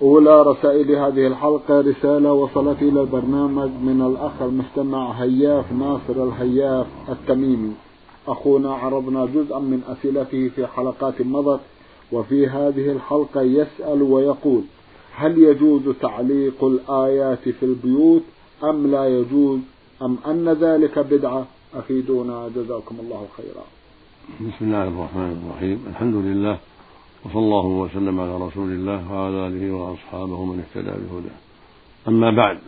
أولى رسائل هذه الحلقة رسالة وصلت إلى البرنامج من الأخ المستمع هياف ناصر الهياف التميمي. أخونا عرضنا جزءا من أسئلته في حلقات مضت وفي هذه الحلقة يسأل ويقول هل يجوز تعليق الآيات في البيوت أم لا يجوز؟ أم أن ذلك بدعة؟ أفيدونا جزاكم الله خيرا. بسم الله الرحمن الرحيم. الحمد لله وصلى الله وسلم على رسول الله وعلى آله وأصحابه من اهتدى بهداه. أما بعد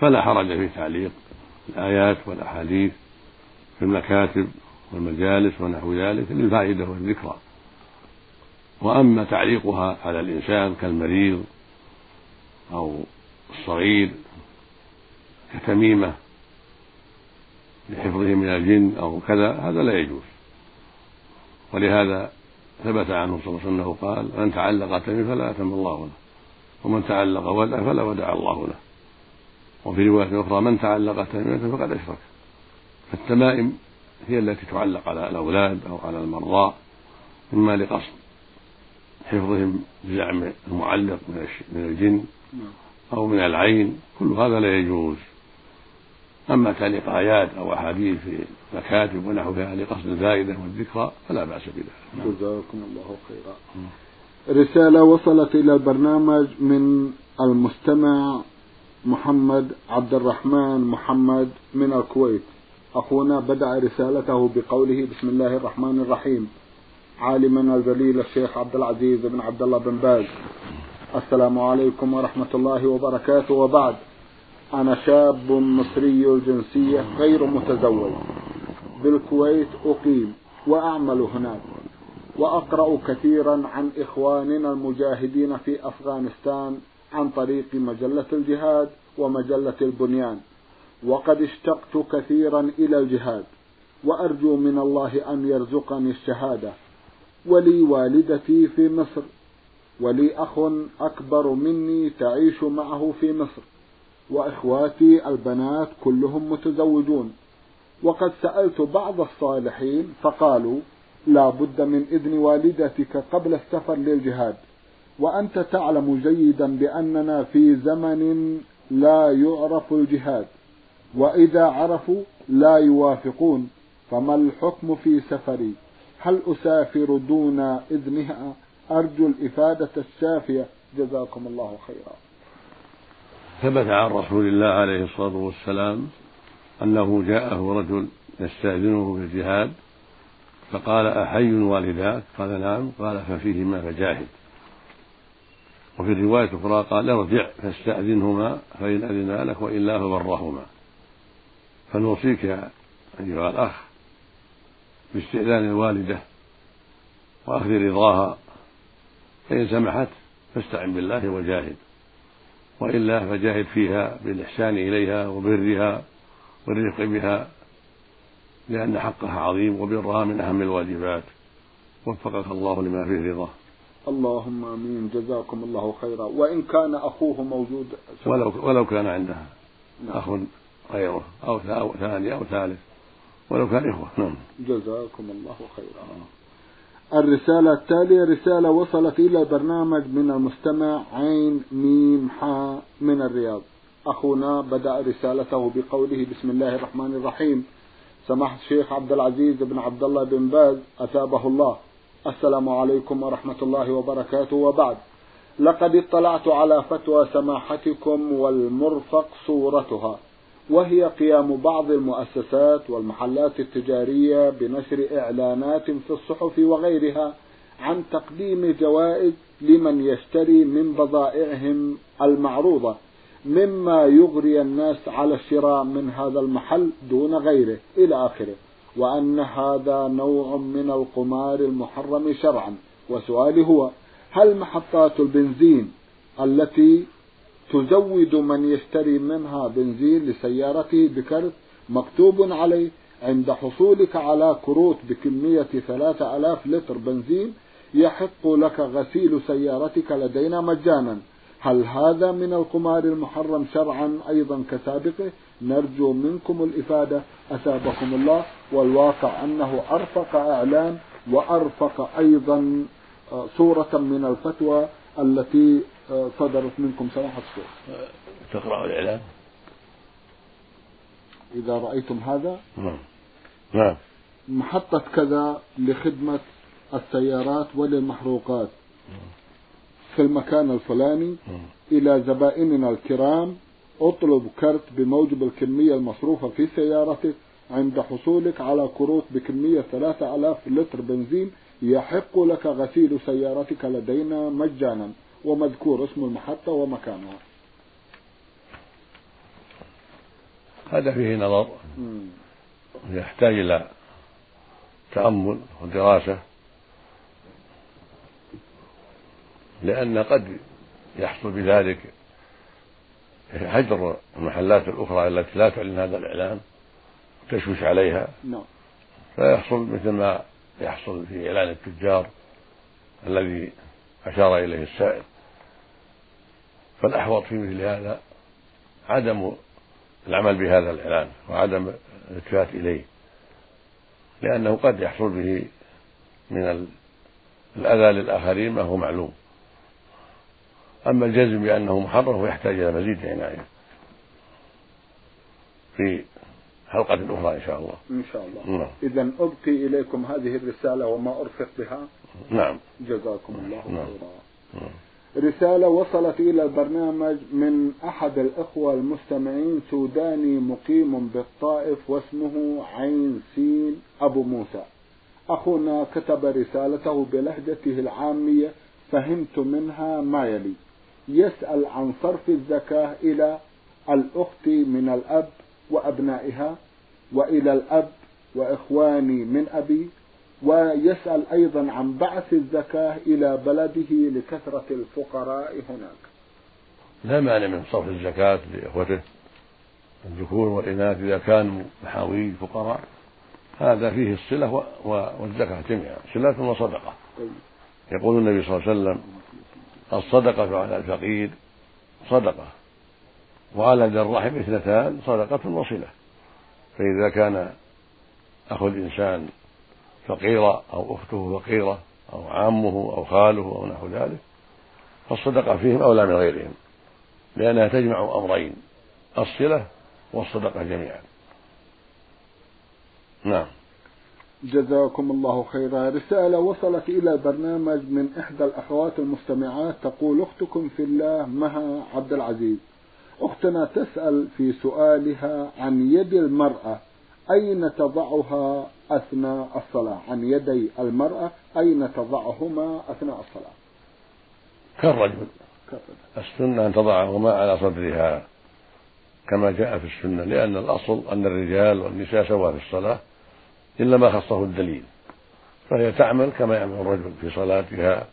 فلا حرج في تعليق الآيات والأحاديث في المكاتب والمجالس ونحو ذلك للفائدة والذكرى. وأما تعليقها على الإنسان كالمريض أو الصغير كتميمة لحفظه من الجن أو كذا هذا لا يجوز. ولهذا ثبت عنه صلى الله عليه وسلم قال من تعلق تميم فلا أتم الله له ومن تعلق ودع فلا ودع الله له. وفي رواية أخرى من تعلق تميمة فقد أشرك. فالتمائم هي التي تعلق على الأولاد أو على المرضى إما لقصد حفظهم بزعم المعلق من الجن أو من العين كل هذا لا يجوز. أما تعليق آيات أو أحاديث في مكاتب ونحوها لقصد الفائدة والذكرى فلا بأس بذلك. جزاكم الله خيرا. رسالة وصلت إلى البرنامج من المستمع محمد عبد الرحمن محمد من الكويت. أخونا بدأ رسالته بقوله بسم الله الرحمن الرحيم. عالمنا الجليل الشيخ عبد العزيز بن عبد الله بن باز. السلام عليكم ورحمة الله وبركاته. وبعد أنا شاب مصري الجنسية غير متزوج. بالكويت أقيم وأعمل هناك. وأقرأ كثيرا عن إخواننا المجاهدين في أفغانستان عن طريق مجلة الجهاد ومجلة البنيان. وقد اشتقت كثيرا إلى الجهاد. وأرجو من الله أن يرزقني الشهادة. ولي والدتي في مصر. ولي أخ أكبر مني تعيش معه في مصر. وإخواتي البنات كلهم متزوجون. وقد سألت بعض الصالحين فقالوا لا بد من إذن والدتك قبل السفر للجهاد وأنت تعلم جيدا بأننا في زمن لا يعرف الجهاد وإذا عرفوا لا يوافقون فما الحكم في سفري؟ هل أسافر دون إذنها؟ أرجو الإفادة الشافية. جزاكم الله خيرا. ثبت عن رسول الله عليه الصلاة والسلام أنه جاءه رجل يستأذنه في الجهاد فقال أحي والداك؟ قال نعم. قال ففيهما فجاهد. وفي الرواية الأخرى قال ارجع فاستأذنهما فإن أذنا لك وإلا فبرهما. فنوصيك أيها الأخ باستئذان الوالدة وأخذ رضاها. فإن سمحت فاستعن بالله وجاهد. وإلا فجاهد فيها بالإحسان إليها وبرها والرفق بها لأن حقها عظيم وبرها من أهم الواجبات. وفقك الله لما فيه رضاه. اللهم آمين. جزاكم الله خيرا. وإن كان أخوه موجود ولو ولو كان عندها نعم. أخ غيره أو ثاني أو ثالث. ولو كان إخوة. نعم. جزاكم الله خيرا. الرسالة التالية رسالة وصلت إلى البرنامج من المستمع عين ميم حاء من الرياض. أخونا بدأ رسالته بقوله بسم الله الرحمن الرحيم. سماحة الشيخ عبد العزيز بن عبد الله بن باز أثابه الله. السلام عليكم ورحمة الله وبركاته. وبعد لقد اطلعت على فتوى سماحتكم والمرفق صورتها. وهي قيام بعض المؤسسات والمحلات التجارية بنشر إعلانات في الصحف وغيرها عن تقديم جوائز لمن يشتري من بضائعهم المعروضة مما يغري الناس على الشراء من هذا المحل دون غيره إلى آخره. وأن هذا نوع من القمار المحرم شرعا. وسؤالي هو هل محطات البنزين التي تزود من يشتري منها بنزين لسيارته بكرت مكتوب عليه عند حصولك على كروت بكمية ثلاثة ألاف لتر بنزين يحق لك غسيل سيارتك لدينا مجانا. هل هذا من القمار المحرم شرعا أيضا كسابقه؟ نرجو منكم الإفادة. أثابكم الله والواقع أنه أرفق إعلان وأرفق أيضا آه، صورة من الفتوى التي صدرت منكم سماحة الشيخ تقرأ الإعلان؟ إذا رأيتم هذا. نعم. نعم. محطة كذا لخدمة السيارات وللمحروقات. في المكان الفلاني. إلى زبائننا الكرام. اطلب كرت بموجب الكمية المصروفة في سيارتك عند حصولك على كروت بكمية ثلاثة ألاف لتر بنزين يحق لك غسيل سيارتك لدينا مجانا. ومذكور اسم المحطة ومكانها. هذا فيه نظر. يحتاج إلى تأمل ودراسة. لأن قد يحصل بذلك هجر المحلات الأخرى التي لا تعلن هذا الإعلان تشويش عليها. نعم. فيحصل مثل ما يحصل في إعلان التجار الذي أشار إليه السائل. فالأحوط في مثل هذا عدم العمل بهذا الإعلان وعدم الالتفات إليه لأنه قد يحصل به من الأذى للآخرين ما هو معلوم أما الجزم بأنه محرم فيحتاج إلى مزيد عناية في حلقة أخرى إن شاء الله إن شاء الله نعم. إذا أبقي إليكم هذه الرسالة وما أرفق بها نعم جزاكم الله نعم. خيرا نعم. رسالة وصلت إلى البرنامج من أحد الإخوة المستمعين سوداني مقيم بالطائف واسمه عين سين أبو موسى. أخونا كتب رسالته بلهجته العامية فهمت منها ما يلي يسأل عن صرف الزكاة إلى الأخت من الأب وأبنائها وإلى الأب وإخواني من أبي ويسأل أيضا عن بعث الزكاة إلى بلده لكثرة الفقراء هناك. لا مانع من صرف الزكاة لإخوته الذكور والإناث إذا كانوا محاويج فقراء هذا فيه الصلة والزكاة جميعا صلة وصدقة. طيب. يقول النبي صلى الله عليه وسلم الصدقة على الفقير صدقة وعلى ذي الرحم اثنتان صدقة وصلة. فإذا كان أخو الإنسان فقيرا أو أخته فقيرة أو عمه أو خاله أو نحو ذلك فالصدقة فيهم أولى من غيرهم لأنها تجمع أمرين الصلة والصدقة جميعا. نعم. جزاكم الله خيرا. رسالة وصلت إلى البرنامج من إحدى الأخوات المستمعات تقول أختكم في الله مها عبد العزيز. أختنا تسأل في سؤالها عن يد المرأة. أين تضعها أثناء الصلاة؟ عن يدي المرأة أين تضعهما أثناء الصلاة؟ كالرجل. السنة أن تضعهما على صدرها كما جاء في السنة لأن الأصل أن الرجال والنساء سواء في الصلاة إلا ما خصه الدليل. فهي تعمل كما يعمل الرجل في صلاتها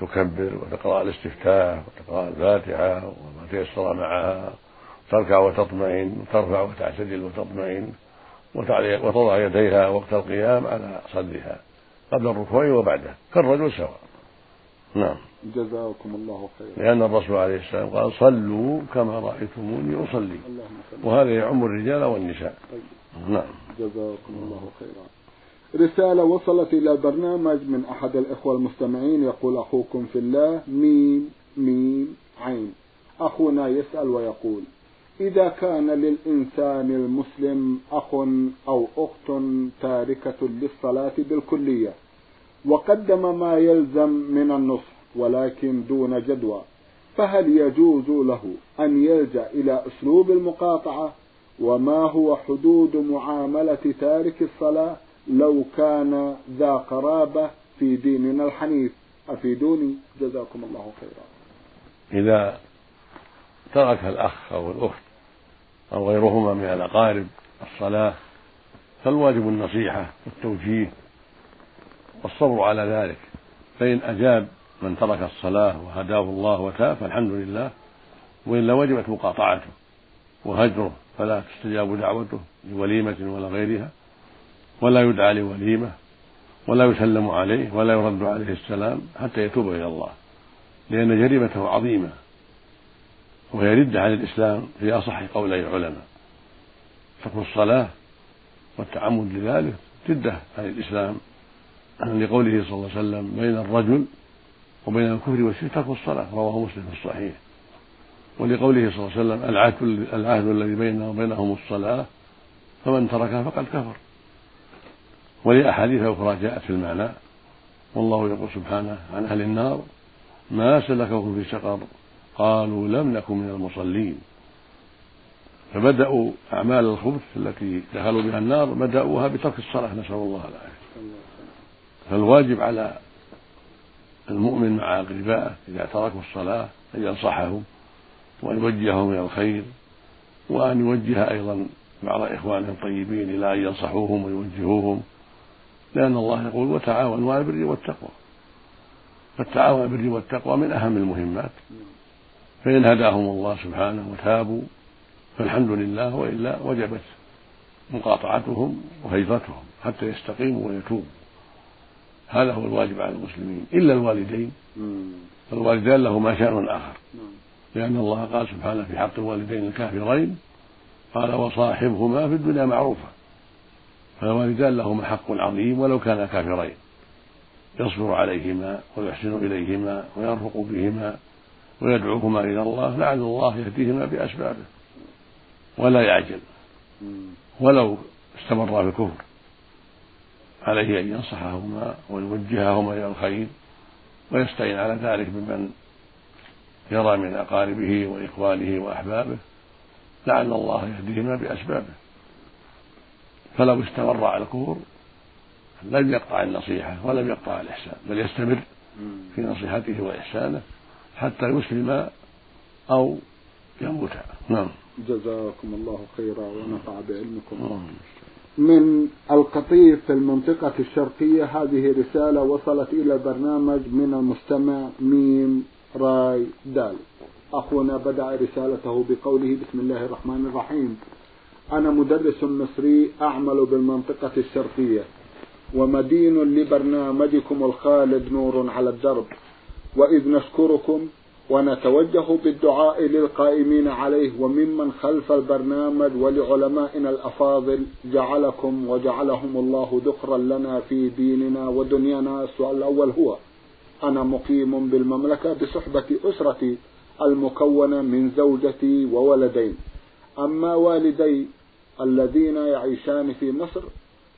تكبر وتقرأ الاستفتاح وتقرأ الفاتحة وما تيسر معها. تركع وتطمئن وترفع وتعتدل وتطمئن وتضع يديها وقت القيام على صدرها قبل الركوع وبعده كالرجل سواء. نعم. جزاكم الله خيرا. لأن الرسول عليه السلام قال صلوا كما رأيتموني أصلي. وهذا يعم الرجال والنساء. طيب. نعم. جزاكم الله خيرا. رسالة وصلت إلى البرنامج من أحد الإخوة المستمعين. يقول أخوكم في الله. ميم ميم عين. أخونا يسأل ويقول إذا كان للإنسان المسلم أخ أو أخت تاركة للصلاة بالكلية وقدم ما يلزم من النصح ولكن دون جدوى فهل يجوز له أن يلجأ إلى أسلوب المقاطعة؟ وما هو حدود معاملة تارك الصلاة لو كان ذا قرابة في ديننا الحنيف؟ أفيدوني جزاكم الله خيرا. إذا ترك الأخ أو الأخت أو غيرهما من الأقارب الصلاة فالواجب النصيحة والتوجيه والصبر على ذلك. فإن أجاب من ترك الصلاة وهداه الله وتاب فالحمد لله. وإلا وجبت مقاطعته وهجره فلا تستجاب دعوته لوليمة ولا غيرها ولا يدعى لوليمة ولا يسلم عليه ولا يرد عليه السلام حتى يتوب إلى الله. لأن جريمته عظيمة. وهي ردة عن الإسلام في أصح قولي العلماء. ترك الصلاة والتعمد لذلك ردة عن الإسلام. لقوله صلى الله عليه وسلم بين الرجل وبين الكفر والشرك ترك الصلاة رواه مسلم في الصحيح. ولقوله صلى الله عليه وسلم العهد, العهد الذي بيننا وبينهم الصلاة فمن تركها فقد كفر. ولأحاديث أخرى جاءت في المعنى. والله يقول سبحانه عن أهل النار ما سلككم في سقر قالوا لم نكن من المصلين. فبدأوا أعمال الخبث التي دخلوا بها النار بدأوها بترك الصلاة نسأل الله العافية. فالواجب على المؤمن مع أقربائه إذا تركوا الصلاة أن ينصحهم وأن يوجههم إلى الخير وأن يوجه أيضا بعض إخوانهم الطيبين إلى أن ينصحوهم ويوجهوهم لأن الله يقول وتعاونوا على البر والتقوى. فالتعاون على البر والتقوى من أهم المهمات. فإن هداهم الله سبحانه وتابوا فالحمد لله وإلا وجبت مقاطعتهم وهجرتهم حتى يستقيموا ويتوبوا. هذا هو الواجب على المسلمين إلا الوالدين. الوالدان لهما شأن آخر. لأن الله قال سبحانه في حق الوالدين الكافرين قال وصاحبهما في الدنيا معروفة. فالوالدان لهما حق عظيم ولو كانا كافرين. يصبر عليهما ويحسن إليهما ويرفق بهما ويدعوهما إلى الله لعل الله يهديهما بأسبابه ولا يعجل ولو استمر في الكفر عليه أن ينصحهما ويوجههما إلى الخير ويستعين على ذلك بمن يرى من أقاربه وإخوانه وأحبابه لعل الله يهديهما بأسبابه. فلو استمر على الكفر لم يقطع النصيحة ولم يقطع الإحسان بل يستمر في نصيحته وإحسانه حتى يسلم أو يموت. نعم. جزاكم الله خيرا ونفع بعلمكم. من القطيف في المنطقة الشرقية هذه رسالة وصلت إلى البرنامج من المستمع ميم راي دال. أخونا بدأ رسالته بقوله بسم الله الرحمن الرحيم. أنا مدرس مصري أعمل بالمنطقة الشرقية. ومدين لبرنامجكم الخالد نور على الدرب. وإذ نشكركم ونتوجه بالدعاء للقائمين عليه وممن خلف البرنامج ولعلمائنا الأفاضل جعلكم وجعلهم الله ذخرا لنا في ديننا ودنيانا. السؤال الأول هو أنا مقيم بالمملكة بصحبة أسرتي المكونة من زوجتي وولدين. أما والدي الذين يعيشان في مصر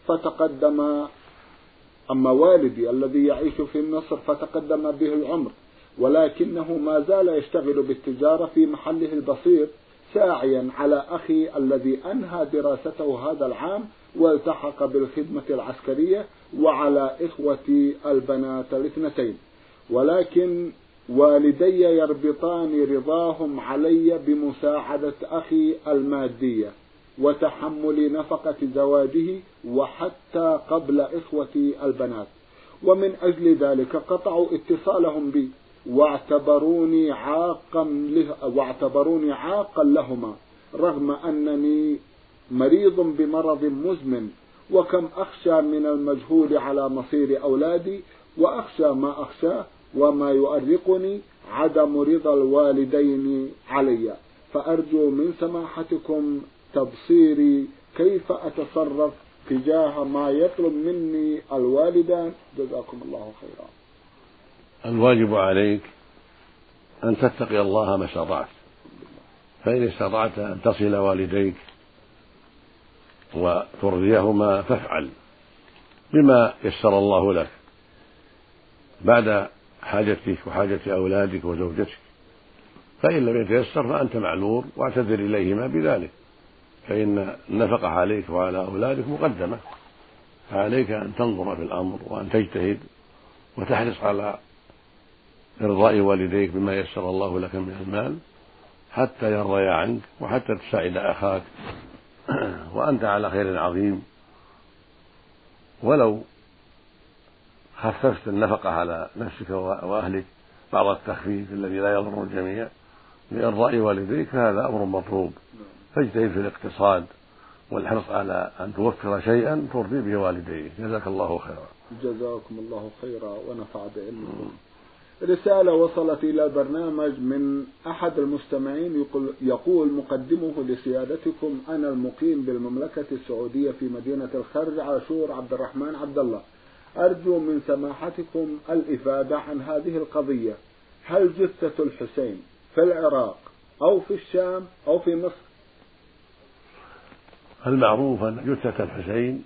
فتقدم أما والدي الذي يعيش في مصر فتقدم به العمر ولكنه ما زال يشتغل بالتجارة في محله البسيط ساعيا على أخي الذي أنهى دراسته هذا العام والتحق بالخدمة العسكرية وعلى إخوتي البنات الاثنتين. ولكن والدي يربطان رضاهم علي بمساعدة أخي المادية. وتحمل نفقة زواجه وحتى قبل إخوتي البنات. ومن أجل ذلك قطعوا اتصالهم بي واعتبروني عاقا له واعتبروني عاقا لهما رغم أنني مريض بمرض مزمن وكم أخشى من المجهول على مصير أولادي وأخشى ما أخشاه وما يؤرقني عدم رضا الوالدين علي. فأرجو من سماحتكم تبصيري كيف أتصرف تجاه ما يطلب مني الوالدان؟ جزاكم الله خيرا. الواجب عليك أن تتقي الله ما استطعت. فإن استطعت أن تصل والديك وترضيهما فافعل بما يسر الله لك. بعد حاجتك وحاجة أولادك وزوجتك فإن لم يتيسر فأنت معذور واعتذر إليهما بذلك. فإن النفقة عليك وعلى أولادك مقدمة. فعليك أن تنظر في الأمر وأن تجتهد وتحرص على إرضاء والديك بما يسر الله لك من المال حتى يرضيا عنك وحتى تساعد أخاك. وأنت على خير عظيم. ولو خففت النفقة على نفسك وأهلك بعض التخفيف الذي لا يضر الجميع لإرضاء والديك فهذا أمر مطلوب. فاجتهد في الاقتصاد والحرص على أن توفر شيئا ترضي به والديك جزاك الله خيرا. جزاكم الله خيرا ونفع بعلمكم. رسالة وصلت إلى البرنامج من أحد المستمعين يقول, مقدمه لسيادتكم أنا المقيم بالمملكة السعودية في مدينة الخرج عاشور عبد الرحمن عبد الله. أرجو من سماحتكم الإفادة عن هذه القضية. هل جثة الحسين في العراق أو في الشام أو في مصر؟ المعروف أن جثة الحسين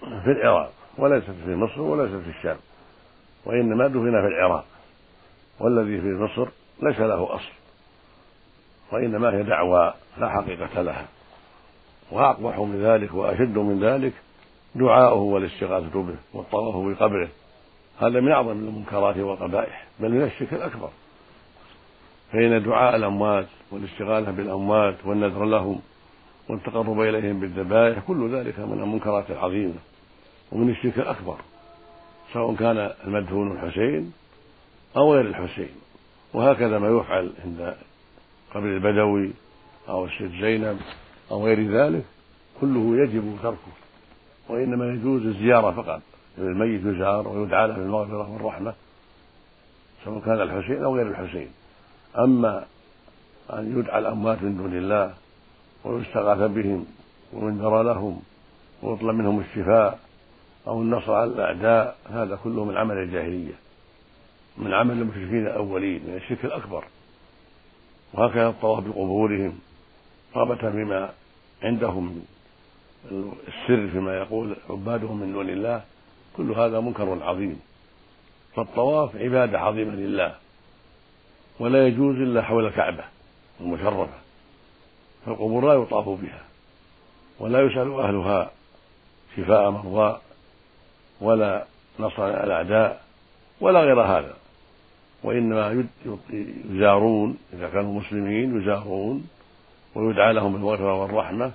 في العراق وليست في مصر وليست في الشام وإنما دفن في العراق والذي في مصر ليس له أصل وإنما هي دعوى لا حقيقة لها. وأقبح من ذلك وأشد من ذلك دعاؤه والاستغاثة به والطواف بقبره. هذا من أعظم المنكرات والقبائح بل من الشرك الأكبر. فإن دعاء الأموات والاستغاثة بالأموات والنذر لهم والتقرب إليهم بالذبائح كل ذلك من المنكرات العظيمة ومن الشرك الأكبر سواء كان المدفون الحسين أو غير الحسين. وهكذا ما يفعل عند قبر البدوي أو الست زينب أو غير ذلك كله يجب تركه. وإنما يجوز الزيارة فقط الميت يزار ويدعى له بالمغفرة والرحمة سواء كان الحسين أو غير الحسين. أما أن يدعى الأموات من دون الله ويستغاث بهم وينذر لهم ويطلب منهم الشفاء أو النصر على الأعداء هذا كله من عمل الجاهلية من عمل المشركين الأولين من الشرك الأكبر. وهكذا الطواف بقبورهم رغبة بما عندهم السر فيما يقول عبادهم من دون الله كل هذا منكر عظيم. فالطواف عبادة عظيمة لله ولا يجوز إلا حول الكعبة المشرفة. فالقبور لا يطاف بها ولا يسأل أهلها شفاء مرضى ولا نصر الأعداء ولا غير هذا. وإنما يزارون إذا كانوا مسلمين يزارون ويدعى لهم بالمغفرة والرحمة.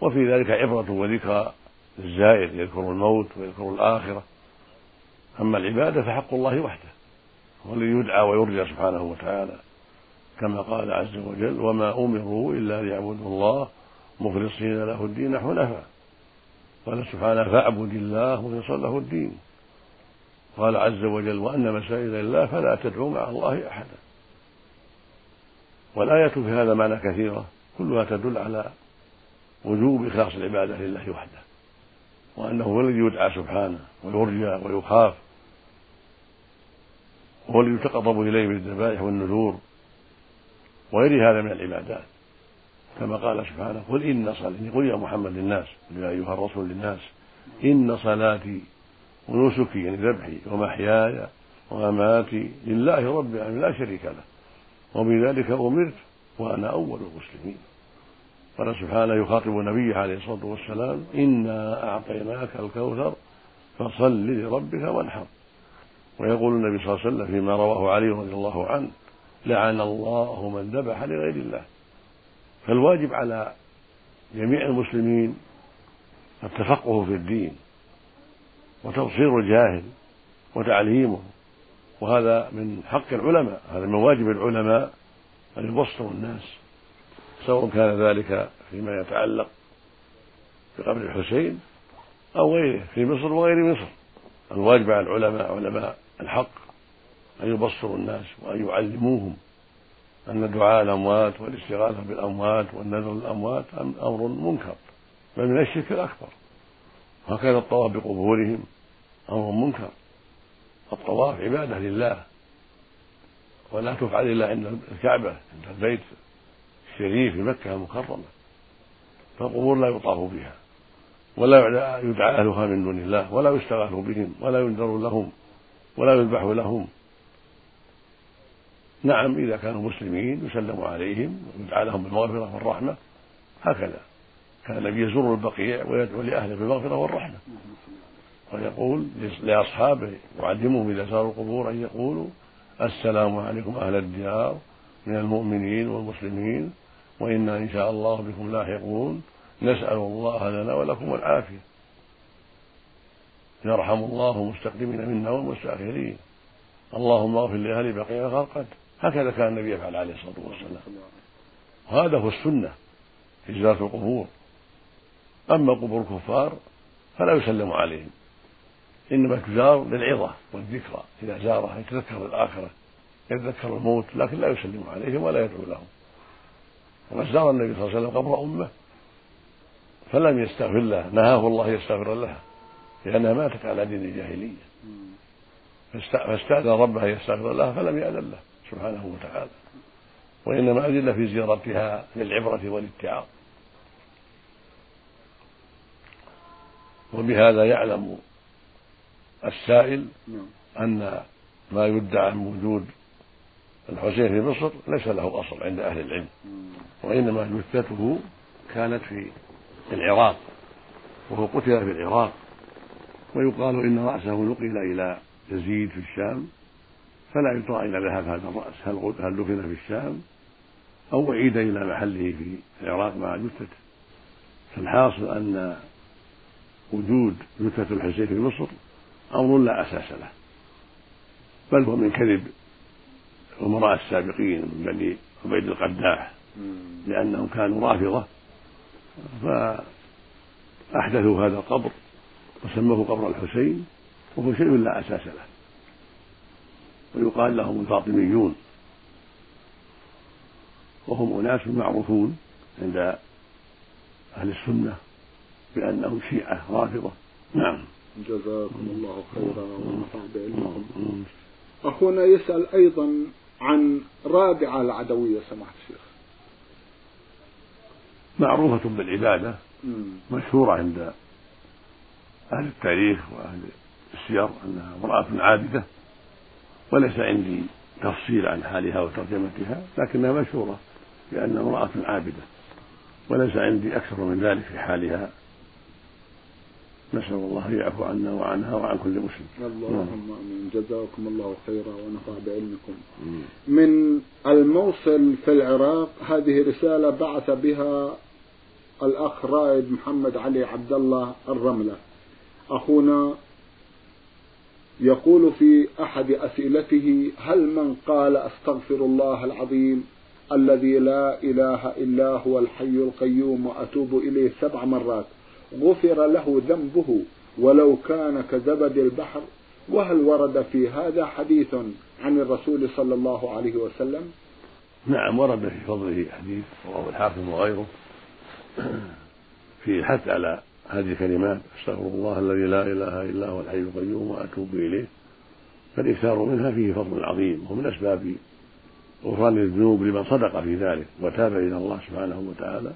وفي ذلك عبرة وذكرى للزائر يذكر الموت ويذكر الآخرة. أما العبادة فحق الله وحده هو الذي يدعى ويرجى سبحانه وتعالى. كما قال عز وجل وما أمروا إلا ليعبدوا الله مخلصين له الدين حنفاء. قال سبحانه فاعبد الله مخلصا له الدين. قال عز وجل وأن مساجد الله فلا تدعوا مع الله أحدا. والآية في هذا معنى كثيرة كلها تدل على وجوب إخلاص العبادة لله وحده. وأنه هو الذي يدعى سبحانه ويرجى ويخاف. وهو الذي يتقرب إليه بالذبائح والنذور. وغير هذا من العبادات. كما قال سبحانه قل إن صلاتي قل يا محمد للناس يا أيها الرسول للناس إن صلاتي ونسكي يعني ذبحي ومحياي ومماتي لله رب العالمين لا شريك له. وبذلك أمرت وأنا أول المسلمين. قال سبحانه يخاطب النبي عليه الصلاة والسلام إنا أعطيناك الكوثر فصل لربك وانحر. ويقول النبي صلى الله عليه وسلم فيما رواه علي رضي الله عنه لعن الله من ذبح لغير الله. فالواجب على جميع المسلمين التفقه في الدين وتبصير الجاهل وتعليمه وهذا من حق العلماء هذا من واجب العلماء أن يبصروا الناس سواء كان ذلك فيما يتعلق بقبر الحسين أو غيره في مصر وغير مصر. الواجب على العلماء علماء الحق أن يبصروا الناس وأن يعلموهم أن دعاء الأموات والاستغاثة بالأموات والنذر للأموات أمر منكر بل من الشرك الأكبر. وهكذا الطواف بقبورهم أمر منكر. الطواف عبادة لله. ولا تفعل إلا عند الكعبة عند البيت الشريف في مكة المكرمة. فالقبور لا يطاف بها ولا يدعى أهلها من دون الله ولا يستغاث بهم ولا ينذر لهم ولا يذبح لهم. نعم إذا كانوا مسلمين يسلم عليهم ويدعى لهم بالمغفرة والرحمة. هكذا كان النبي يزور البقيع ويدعو لأهله بالمغفرة والرحمة. ويقول لأصحابه يعلمهم إذا زاروا القبور أن يقولوا السلام عليكم أهل الديار من المؤمنين والمسلمين وإنا إن شاء الله بكم لاحقون. نسأل الله لنا ولكم العافية. يرحم الله المستقدمين منا والمستأخرين. اللهم اغفر لأهل بقيع غرقد. هكذا كان النبي يفعل عليه الصلاة والسلام. وهذا هو السنة في زيارة القبور. أما قبور الكفار فلا يسلم عليهم. إنما تزار للعظة والذكرى. إذا زارها يتذكر الآخرة يتذكر الموت لكن لا يسلم عليهم ولا يدعو لهم. وقد زار النبي صلى الله عليه وسلم قبر أمة فلم يستغفر لها. نهاه الله يستغفر لها لأنها ماتت على دين الجاهلية. فاستأذن ربها يستغفر لها فلم يأذن له. سبحانه وتعالى. وإنما أذن في زيارتها للعبرة والاتعاظ. وبهذا يعلم السائل نعم. أن ما يدعى من وجود الحسين في مصر ليس له أصل عند أهل العلم. وإنما جثته كانت في العراق وهو قتل في العراق. ويقال إن رأسه نقل إلى يزيد في الشام. فلا يدرى أين ذهب هذا الرأس. هل هل دفن في الشام؟ أو أعيد إلى محله في العراق مع جثته فالحاصل أن وجود جثة الحسين في مصر أمر لا أساس له. بل هو من كذب الأمراء السابقين من بني عبيد القداح لأنهم كانوا رافضة. فأحدثوا هذا القبر وسموه قبر الحسين وهو شيء لا أساس له. ويقال لهم الفاطميون. وهم أناس معروفون عند أهل السنة بأنهم شيعة رافضة. نعم. جزاكم الله خيرا ونفع بعلمكم. أخونا يسأل أيضا عن رابعة العدوية سماحة الشيخ. معروفة بالعبادة مشهورة عند أهل التاريخ وأهل السير أنها امرأة عابدة. وليس عندي تفصيل عن حالها وترجمتها لكنها مشهورة بأنها امرأة عابدة وليس عندي أكثر من ذلك في حالها. نسأل الله أن يعفو عنا وعنها وعن كل مسلم. اللهم آمين. جزاكم الله خيرا ونفع بعلمكم. من الموصل في العراق هذه رسالة بعث بها الأخ رائد محمد علي عبد الله الرملة. أخونا يقول في أحد أسئلته هل من قال أستغفر الله العظيم الذي لا إله إلا هو الحي القيوم وأتوب إليه سبع مرات غفر له ذنبه ولو كان كزبد البحر؟ وهل ورد في هذا حديث عن الرسول صلى الله عليه وسلم؟ نعم ورد في فضله حديث رواه الحاكم وغيره. في الحث على هذه الكلمات أستغفر الله الذي لا إله إلا هو الحي القيوم وأتوب إليه. فالإكثار منها فيه فضل عظيم ومن أسباب غفران الذنوب لمن صدق في ذلك وتاب إلى الله سبحانه وتعالى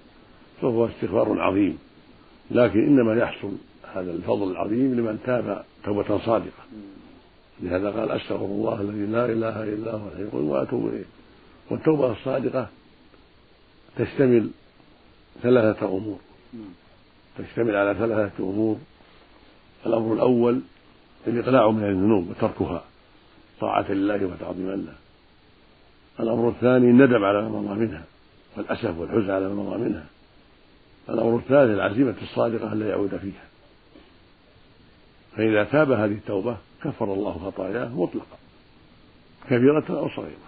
فهو استغفار عظيم. لكن إنما يحصل هذا الفضل العظيم لمن تاب توبة صادقة. لهذا قال أستغفر الله الذي لا إله إلا هو الحي القيوم وأتوب إليه. والتوبة الصادقة تشتمل ثلاثة أمور. تشتمل على ثلاثة أمور. الأمر الأول الإقلاع من الذنوب وتركها طاعة لله وتعظيما له الأمر الثاني الندم على ما مضى منها والأسف والحزن على ما مضى منها. الأمر الثالث العزيمة الصادقة ألا يعود فيها. فإذا تاب هذه التوبة كفر الله خطاياه مطلقا كبيرة أو صغيرة.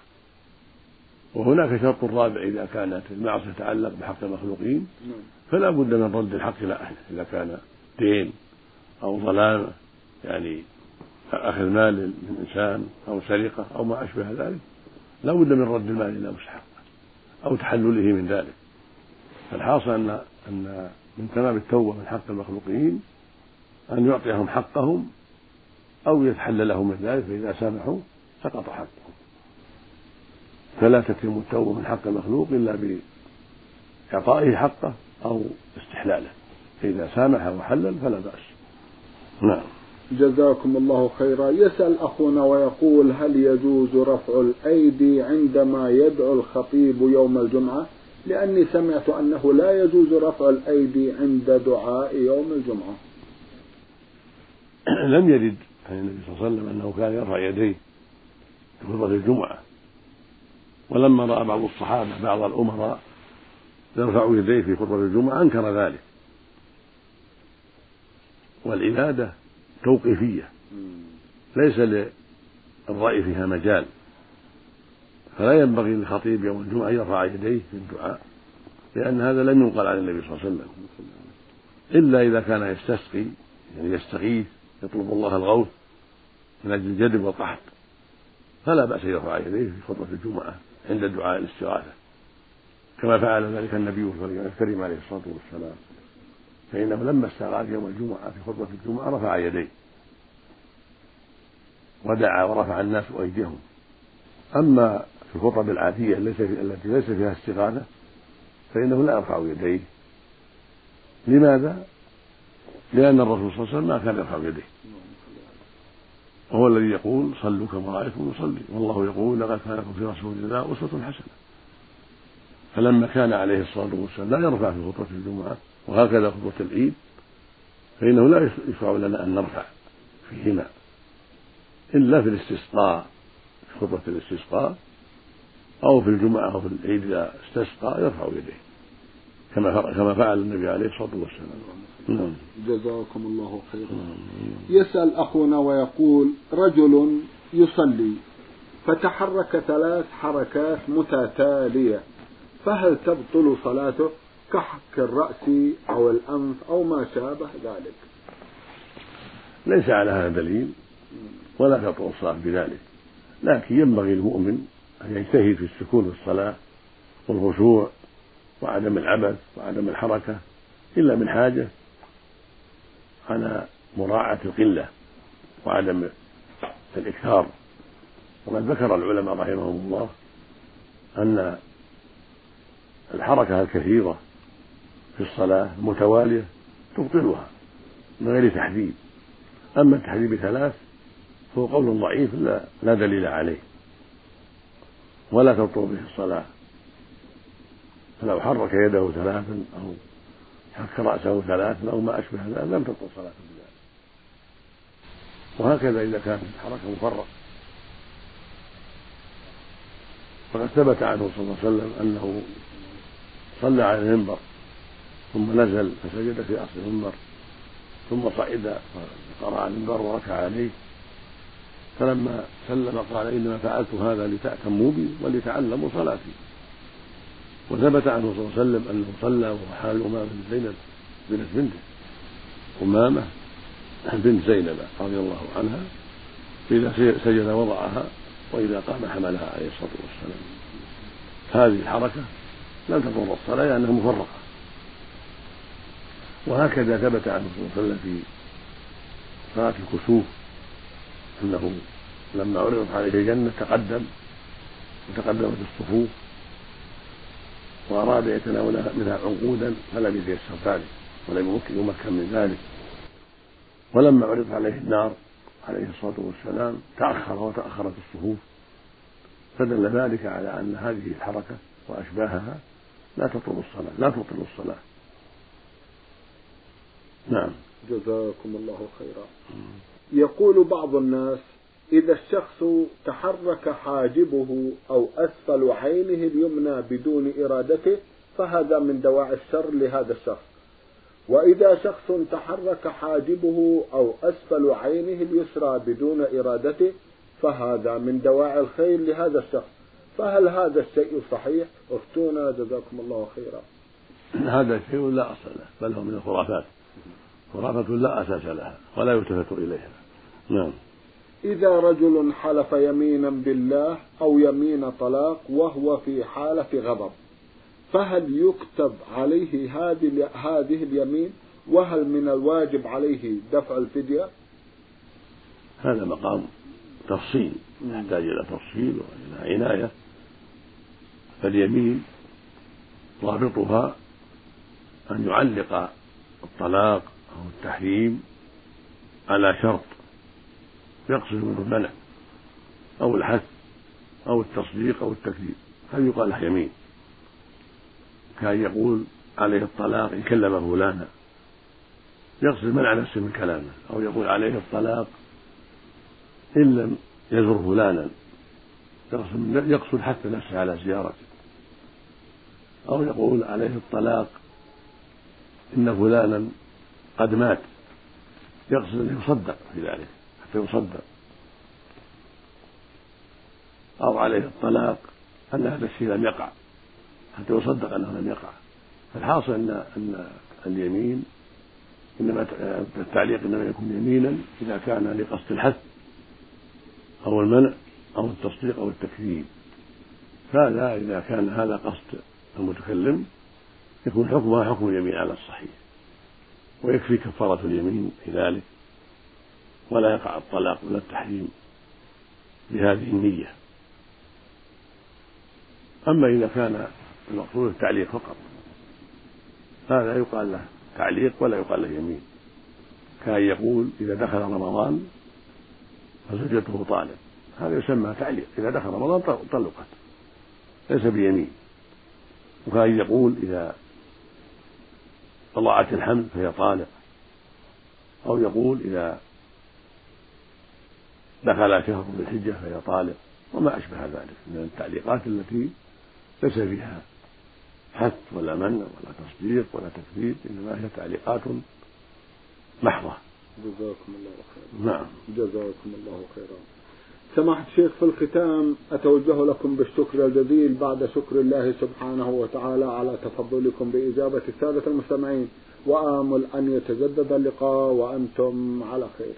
وهناك شرط رابع إذا كانت المعصية تتعلق بحق المخلوقين. فلا بد من رد الحق إلى أهله إذا كان دين أو ظلام يعني أخذ مال من إنسان أو سرقة أو ما أشبه ذلك. لا بد من رد المال إلى مستحقه أو تحلله من ذلك. فالحاصل أن أن من تمام التوبة من حق المخلوقين أن يعطيهم حقهم أو يتحلل لهم من ذلك فإذا سامحوا سقط حقهم. فلا تتم التوبة من حق المخلوق إلا بإعطائه حقه أو استحلاله. فإذا سامح وحلل فلا بأس. نعم. جزاكم الله خيرا. يسأل أخونا ويقول هل يجوز رفع الأيدي عندما يدعو الخطيب يوم الجمعة؟ لأني سمعت أنه لا يجوز رفع الأيدي عند دعاء يوم الجمعة. لم يرد عن النبي صلى الله عليه وسلم أنه كان يرفع يديه في خطبة الجمعة. ولما رأى بعض الصحابة بعض الأمراء يرفع يديه في خطبة الجمعة أنكر ذلك. والعبادة توقيفية. ليس للرأي فيها مجال. فلا ينبغي للخطيب يوم الجمعة أن يرفع يديه في الدعاء لأن هذا لم ينقل عن النبي صلى الله عليه وسلم. إلا إذا كان يستسقي يعني يستغيث يطلب الله الغوث من أجل الجدب والقحط. فلا بأس أن يرفع يديه في خطبة الجمعة عند دعاء الاستغاثة. كما فعل ذلك النبي الكريم عليه الصلاة والسلام. فإنه لما استغاث يوم الجمعة في خطبة الجمعة رفع يديه. ودعا ورفع الناس أيديهم. أما في الخطب العادية التي ليس فيها استغاثة فإنه لا يرفع يديه. لماذا؟ لأن الرسول صلى الله عليه وسلم ما كان يرفع يديه. وهو الذي يقول صلوا كما رأيتم نصلي والله يقول لقد كان لكم في رسول الله أسوة حسنة. فلما كان عليه الصلاة والسلام لا يرفع في خطبة الجمعة وهكذا خطبة العيد فإنه لا يشرع لنا أن نرفع فيهما إلا في الاستسقاء في خطبة الاستسقاء أو في الجمعة أو في العيد إذا استسقى يرفع يديه كما كما فعل النبي عليه الصلاة والسلام. نعم. جزاكم الله خيرا. يسأل أخونا ويقول رجل يصلي فتحرك ثلاث حركات متتالية. فهل تبطل صلاته كحك الرأس أو الأنف أو ما شابه ذلك؟ ليس على هذا دليل ولا تبطل الصلاة بذلك. لكن ينبغي المؤمن أن يجتهد في السكون في الصلاة والخشوع وعدم العبث وعدم الحركة إلا من حاجة على مراعاة القلة وعدم الإكثار. وقد ذكر العلماء رحمهم الله أن الحركة الكثيرة في الصلاة المتوالية تبطلها من غير تحديد أما التحديد بثلاث فهو قول ضعيف لا, لا دليل عليه. ولا تبطل به الصلاة. فلو حرك يده ثلاثا أو حك رأسه ثلاثا أو ما أشبه ذلك لم تبطل صلاته بذلك وهكذا إذا كانت الحركة مفرقة. فقد ثبت عنه صلى الله عليه وسلم أنه صلى على المنبر ثم نزل فسجد في أصل المنبر ثم صعد فقرأ على المنبر وركع عليه. فلما سلم قال إنما فعلت هذا لتأتموا بي ولتعلموا صلاتي. وثبت عنه صلى الله عليه وسلم أنه صلى وهو حال أمامة بن زينب بنت بنته أمامة بنت زينب رضي الله عنها فإذا سجد وضعها وإذا قام حملها عليه الصلاة والسلام. هذه الحركة لم تضر الصلاة لأنها مفرقة. وهكذا ثبت عنه صلى الله عليه وسلم في صلاة الكسوف أنه لما عرضت عليه الجنة تقدم وتقدمت الصفوف وأراد يتناول منها عنقودا فلم يتيسر ذلك ولم يمكن من ذلك. ولما عرضت عليه النار عليه الصلاة والسلام تأخر وتأخرت الصفوف. فدل ذلك على أن هذه الحركة وأشباهها لا تطول الصلاة لا تبطل الصلاة. نعم. جزاكم الله خيرا. يقول بعض الناس إذا الشخص تحرك حاجبه أو أسفل عينه اليمنى بدون إرادته فهذا من دواعي الشر لهذا الشخص. وإذا شخص تحرك حاجبه أو أسفل عينه اليسرى بدون إرادته فهذا من دواعي الخير لهذا الشخص. فهل هذا الشيء صحيح؟ افتونا جزاكم الله خيرا. هذا شيء لا أصل له بل هو من الخرافات. خرافة لا أساس لها ولا يلتفت إليها. نعم. إذا رجل حلف يمينا بالله أو يمين طلاق وهو في حالة غضب فهل يكتب عليه هذه هذه اليمين وهل من الواجب عليه دفع الفدية؟ هذا مقام تفصيل يحتاج إلى تفصيل وإلى عناية فاليمين ضابطها أن يعلق الطلاق أو التحريم على شرط يقصد منه المنع أو الحث أو التصديق أو التكذيب. هل يقال له يمين؟ كأن يقول عليه الطلاق إن كلم فلانا. يقصد منع نفسه من كلامه أو يقول عليه الطلاق إن لم يزر فلانا. يقصد, حتى نفسه على زيارته. أو يقول عليه الطلاق إن فلانا قد مات. يقصد أن يصدق في ذلك حتى يصدق. أو عليه الطلاق أن هذا الشيء لم يقع حتى يصدق أنه لم يقع. فالحاصل أن أن اليمين إنما التعليق إنما يكون يمينا إذا كان لقصد الحث أو المنع. أو التصديق أو التكذيب. فهذا إذا كان هذا قصد المتكلم يكون حكمها حكم اليمين على الصحيح ويكفي كفارة اليمين في ذلك ولا يقع الطلاق ولا التحريم بهذه النية. أما إذا كان المقصود التعليق فقط هذا يقال له تعليق ولا يقال له يمين. كأن يقول إذا دخل رمضان فزوجته طالب. هذا يسمى تعليق إذا دخل رمضان طلقت ليس بيمين. وكان يقول إذا طلعت الحمل فهي طالق. أو يقول إذا دخل شهر ذي الحجة فهي طالق. وما أشبه ذلك من التعليقات التي ليس فيها حث ولا منع ولا تصديق ولا تكذيب إنما هي تعليقات محضة. جزاكم الله خيرا. نعم. جزاكم الله خيرا. سماحة الشيخ في الختام أتوجه لكم بالشكر الجزيل بعد شكر الله سبحانه وتعالى على تفضلكم بإجابة السادة المستمعين وآمل أن يتجدد اللقاء وأنتم على خير.